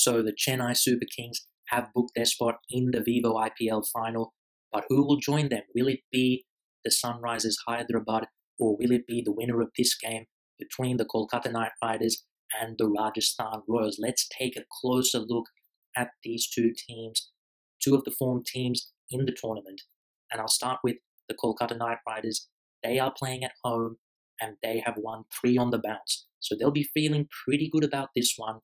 So the Chennai Super Kings have booked their spot in the Vivo IPL final, but who will join them? Will it be the Sunrisers Hyderabad or will it be the winner of this game between the Kolkata Knight Riders and the Rajasthan Royals? Let's take a closer look at these two teams, two of the form teams in the tournament. And I'll start with the Kolkata Knight Riders. They are playing at home and they have won three on the bounce. So they'll be feeling pretty good about this one.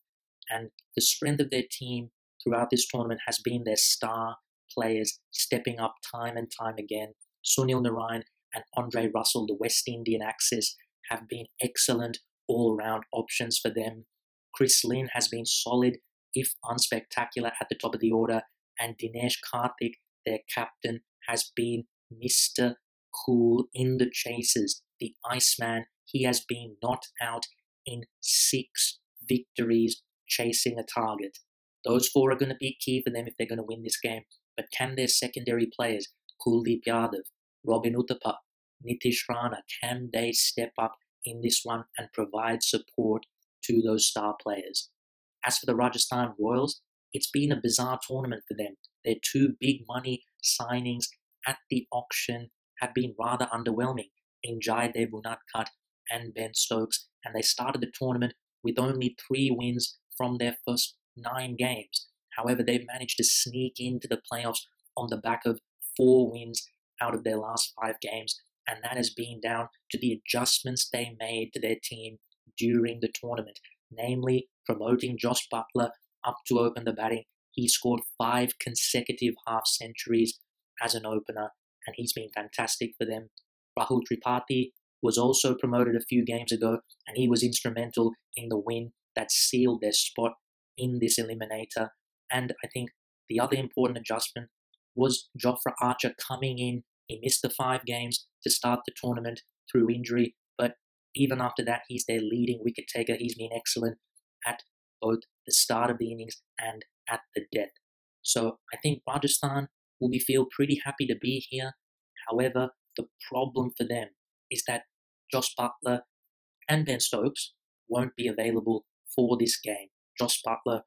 And the strength of their team throughout this tournament has been their star players stepping up time and time again. Sunil Narine and Andre Russell, the West Indian axis, have been excellent all round options for them. Chris Lynn has been solid, if unspectacular, at the top of the order, and Dinesh Karthik, their captain, has been Mr. Cool in the chases. The Iceman, he has been not out in six victories chasing a target. Those four are going to be key for them if they're going to win this game. But can their secondary players, Kuldeep Yadav, Robin Uthappa, Nitish Rana, can they step up in this one and provide support to those star players? As for the Rajasthan Royals, it's been a bizarre tournament for them. Their two big money signings at the auction have been rather underwhelming in Jaydev Unadkat and Ben Stokes, and they started the tournament with only three wins from their first nine games. However, they've managed to sneak into the playoffs on the back of four wins out of their last five games, and that has been down to the adjustments they made to their team during the tournament, namely promoting Jos Buttler up to open the batting. He scored five consecutive half centuries as an opener, and he's been fantastic for them. Rahul Tripathi was also promoted a few games ago, and he was instrumental in the win that sealed their spot in this eliminator. And I think the other important adjustment was Jofra Archer coming in. He missed the five games to start the tournament through injury, but even after that, he's their leading wicket taker. He's been excellent at both the start of the innings and at the death. So I think Rajasthan will be feel pretty happy to be here. However, the problem for them is that Jos Buttler and Ben Stokes won't be available for this game. Jos Buttler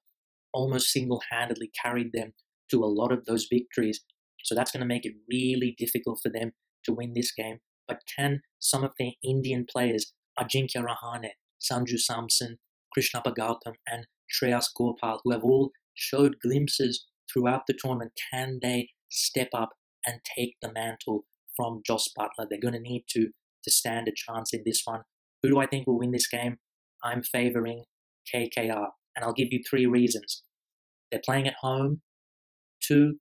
almost single handedly carried them to a lot of those victories. So that's going to make it really difficult for them to win this game. But can some of their Indian players, Ajinkya Rahane, Sanju Samson, Krishnappa Gautam, and Shreyas Gopal, who have all showed glimpses throughout the tournament, can they step up and take the mantle from Jos Buttler? They're going to need to to stand a chance in this one. Who do I think will win this game? I'm favoring KKR, and I'll give you three reasons. They're playing at home. Two,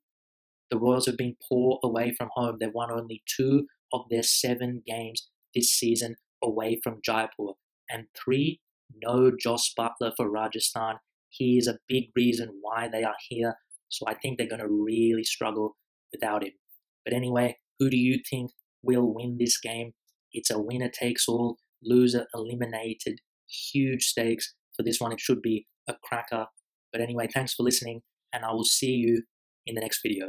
the Royals have been poor away from home. They've won only two of their seven games this season away from Jaipur. And three, no Jos Buttler for Rajasthan. He is a big reason why they are here. So I think they're going to really struggle without him. But anyway, who do you think will win this game? It's a winner takes all, loser eliminated. Huge stakes for this one. It should be a cracker. But anyway, thanks for listening, and I will see you in the next video.